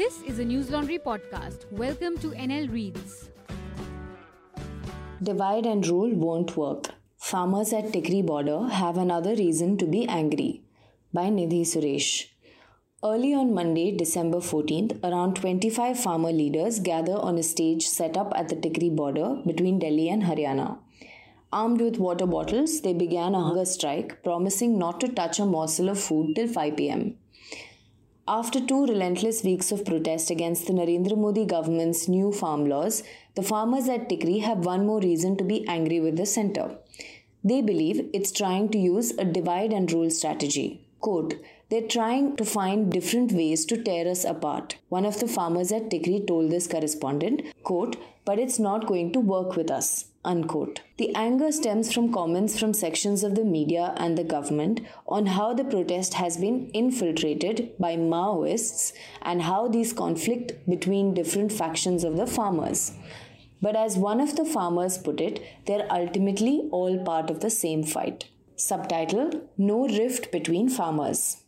This is a Newslaundry podcast. Welcome to NL Reads. Divide and rule won't work. Farmers at Tikri border have another reason to be angry. By Nidhi Suresh. Early on Monday, December 14th, around 25 farmer leaders gather on a stage set up at the Tikri border between Delhi and Haryana. Armed with water bottles, they began a hunger strike, promising not to touch a morsel of food till 5 pm. After two relentless weeks of protest against the Narendra Modi government's new farm laws, the farmers at Tikri have one more reason to be angry with the centre. They believe it's trying to use a divide and rule strategy. Quote, they're trying to find different ways to tear us apart. One of the farmers at Tikri told this correspondent, quote, but it's not going to work with us. Unquote. The anger stems from comments from sections of the media and the government on how the protest has been infiltrated by Maoists and how these conflict between different factions of the farmers. But as one of the farmers put it, they're ultimately all part of the same fight. Subtitle No Rift Between Farmers.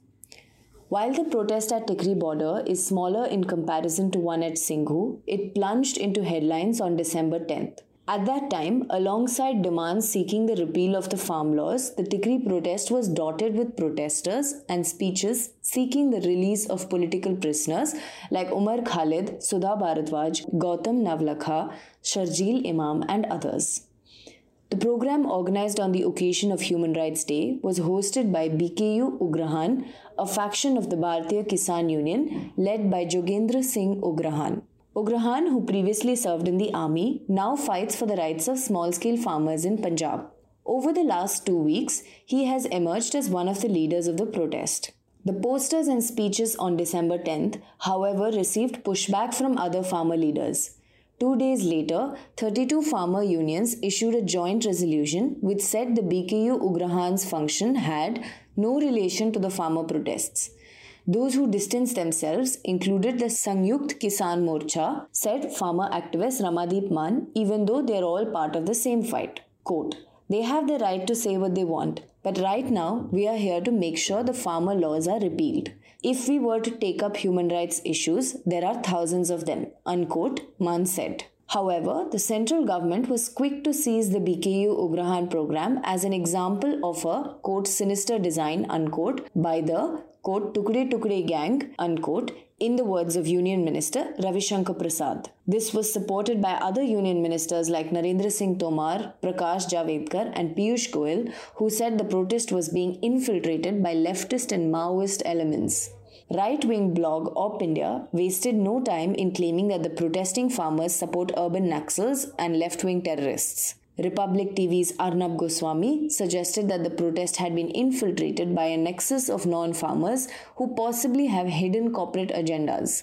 While the protest at Tikri border is smaller in comparison to one at Singhu, it plunged into headlines on December 10th. At that time, alongside demands seeking the repeal of the farm laws, the Tikri protest was dotted with protesters and speeches seeking the release of political prisoners like Umar Khalid, Sudha Bharadwaj, Gautam Navlakha, Sharjeel Imam, and others. The program, organized on the occasion of Human Rights Day, was hosted by BKU Ugrahan, a faction of the Bharatiya Kisan Union led by Jogendra Singh Ugrahan. Ugrahan, who previously served in the army, now fights for the rights of small scale farmers in Punjab. Over the last two weeks, he has emerged as one of the leaders of the protest. The posters and speeches on December 10th, however, received pushback from other farmer leaders. Two days later, 32 farmer unions issued a joint resolution which said the BKU Ugrahan's function had no relation to the farmer protests. Those who distanced themselves included the Samyukt Kisan Morcha, said farmer activist Ramandeep Mann, even though they are all part of the same fight. Quote, they have the right to say what they want, but right now we are here to make sure the farmer laws are repealed. If we were to take up human rights issues, there are thousands of them, unquote, Mann said. However, the central government was quick to seize the BKU Ugrahan program as an example of a quote sinister design unquote by the quote Tukde Tukde gang unquote in the words of Union Minister Ravi Shankar Prasad. This was supported by other Union ministers like Narendra Singh Tomar, Prakash Javadekar, and Piyush Goyal, who said the protest was being infiltrated by leftist and Maoist elements. Right wing blog OpIndia wasted no time in claiming that the protesting farmers support urban Naxals and left wing terrorists. Republic TV's Arnab Goswami suggested that the protest had been infiltrated by a nexus of non farmers who possibly have hidden corporate agendas.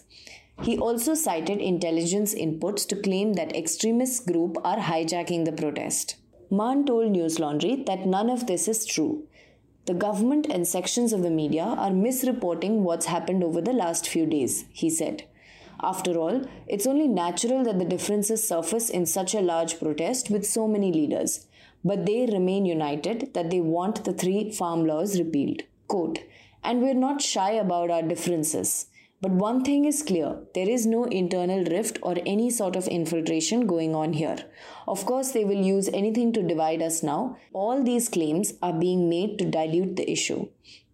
He also cited intelligence inputs to claim that extremist group are hijacking the protest. Mann told Newslaundry that none of this is true. The government and sections of the media are misreporting what's happened over the last few days, he said. After all, it's only natural that the differences surface in such a large protest with so many leaders. But they remain united that they want the three farm laws repealed. Quote, and we're not shy about our differences. But one thing is clear there is no internal rift or any sort of infiltration going on here. Of course, they will use anything to divide us now. All these claims are being made to dilute the issue.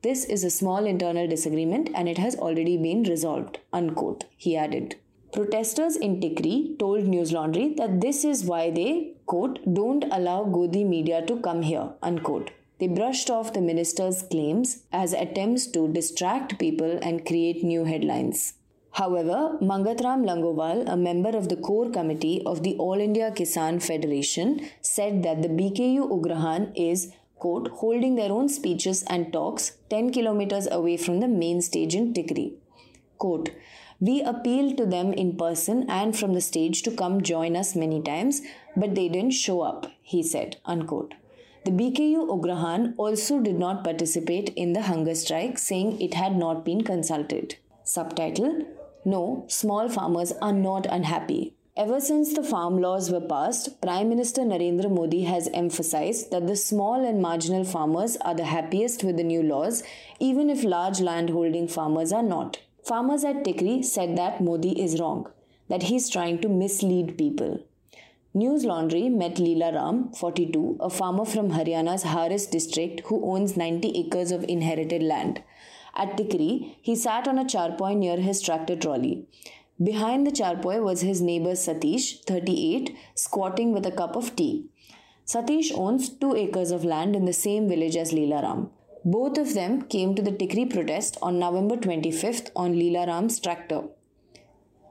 This is a small internal disagreement and it has already been resolved. Unquote, he added. Protesters in Tikri told Newslaundry that this is why they, quote, don't allow Godi media to come here, unquote. They brushed off the minister's claims as attempts to distract people and create new headlines. However, Mangatram Langoval, a member of the core committee of the All India Kisan Federation, said that the BKU Ugrahan is, quote, holding their own speeches and talks 10 kilometers away from the main stage in Tikri. Quote, we appealed to them in person and from the stage to come join us many times, but they didn't show up, he said, unquote. The BKU Ugrahan also did not participate in the hunger strike, saying it had not been consulted. Subtitle No, small farmers are not unhappy. Ever since the farm laws were passed, Prime Minister Narendra Modi has emphasized that the small and marginal farmers are the happiest with the new laws, even if large landholding farmers are not. Farmers at Tikri said that Modi is wrong, that he's trying to mislead people. Newslaundry met Leela Ram, 42, a farmer from Haryana's Haris district who owns 90 acres of inherited land. At Tikri, he sat on a charpoy near his tractor trolley. Behind the charpoy was his neighbor Satish, 38, squatting with a cup of tea. Satish owns 2 acres of land in the same village as Leela Ram. Both of them came to the Tikri protest on November 25th on Leela Ram's tractor.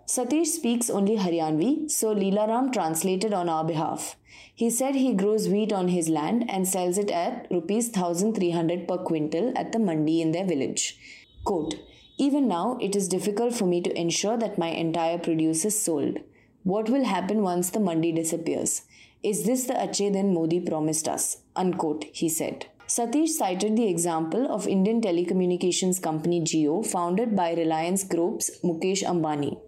Satish speaks only Haryanvi, so Leela Ram translated on our behalf. He said he grows wheat on his land and sells it at rupees 1300 per quintal at the mandi in their village. Quote, Even now, it is difficult for me to ensure that my entire produce is sold. What will happen once the mandi disappears? Is this the Acche Din Modi promised us? Unquote, he said. Satish cited the example of Indian telecommunications company Jio, founded by Reliance Group's Mukesh Ambani.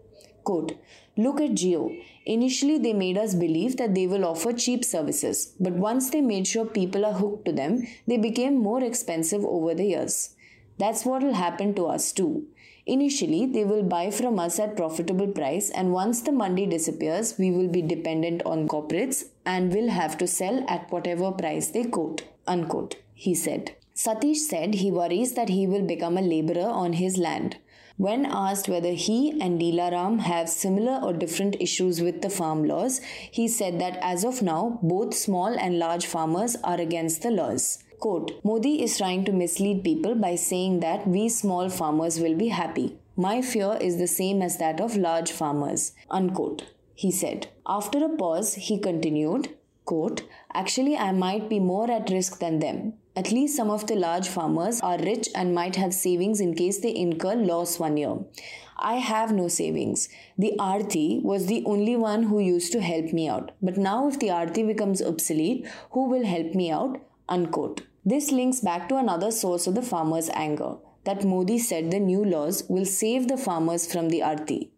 Quote, Look at Jio. Initially, they made us believe that they will offer cheap services, but once they made sure people are hooked to them, they became more expensive over the years. That's what will happen to us too. Initially, they will buy from us at profitable price and once the mandi disappears, we will be dependent on corporates and will have to sell at whatever price they quote. Unquote, he said. Satish said he worries that he will become a laborer on his land. When asked whether he and Ram have similar or different issues with the farm laws, he said that as of now, both small and large farmers are against the laws. Quote, Modi is trying to mislead people by saying that we small farmers will be happy. My fear is the same as that of large farmers. Unquote, he said. After a pause, he continued, quote, Actually, I might be more at risk than them. At least some of the large farmers are rich and might have savings in case they incur loss one year. I have no savings. The Aarti was the only one who used to help me out. But now, if the Aarti becomes obsolete, who will help me out? Unquote. This links back to another source of the farmers' anger that Modi said the new laws will save the farmers from the Aarti.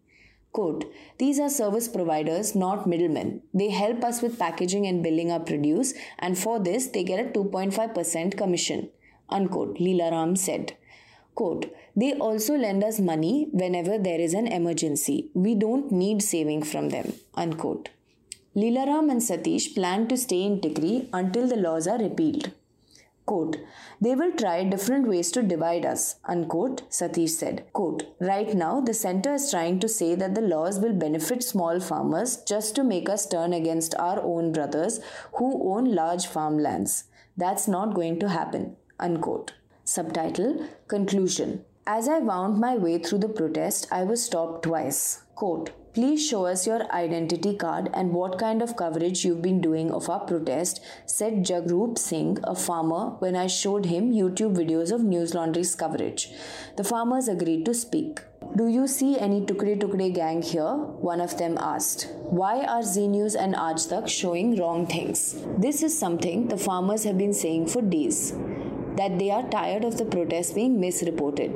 Quote, These are service providers, not middlemen. They help us with packaging and billing our produce, and for this, they get a 2.5% commission. Unquote, Leela Ram said. Quote, they also lend us money whenever there is an emergency. We don't need saving from them. Unquote. Leela Ram and Satish plan to stay in Tikri until the laws are repealed. Quote, they will try different ways to divide us, unquote, Satish said. Quote, right now, the center is trying to say that the laws will benefit small farmers just to make us turn against our own brothers who own large farmlands. That's not going to happen, unquote. Subtitle Conclusion As I wound my way through the protest, I was stopped twice. Quote, Please show us your identity card and what kind of coverage you've been doing of our protest, said Jagrup Singh, a farmer, when I showed him YouTube videos of Newslaundry's coverage. The farmers agreed to speak. Do you see any Tukde Tukde gang here? One of them asked. Why are Zee News and Aaj Tak showing wrong things? This is something the farmers have been saying for days that they are tired of the protest being misreported.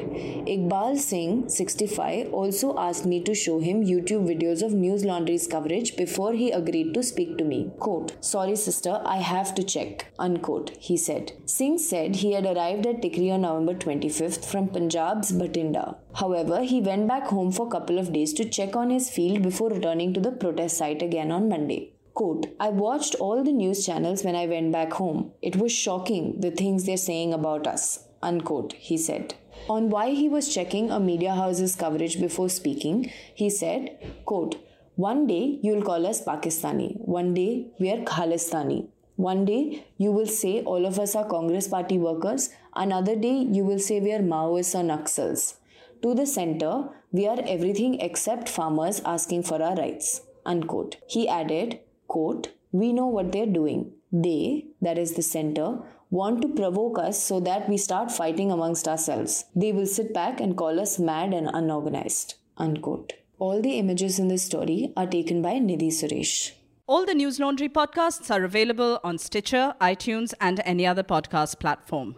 Iqbal Singh, 65, also asked me to show him YouTube videos of Newslaundry's coverage before he agreed to speak to me. Quote, Sorry, sister, I have to check. Unquote, he said. Singh said he had arrived at Tikri on November 25th from Punjab's Bathinda. However, he went back home for a couple of days to check on his field before returning to the protest site again on Monday. Quote, I watched all the news channels when I went back home. It was shocking the things they're saying about us. Unquote, he said. On why he was checking a media house's coverage before speaking, he said, quote, One day you'll call us Pakistani. One day we are Khalistani. One day you will say all of us are Congress party workers. Another day you will say we are Maoists or Naxals. To the center, we are everything except farmers asking for our rights. Unquote. He added, quote, we know what they're doing. They, that is the center, want to provoke us so that we start fighting amongst ourselves. They will sit back and call us mad and unorganized. Unquote. All the images in this story are taken by Nidhi Suresh. All the Newslaundry podcasts are available on Stitcher, iTunes, and any other podcast platform.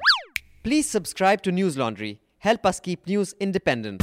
Please subscribe to Newslaundry. Help us keep news independent.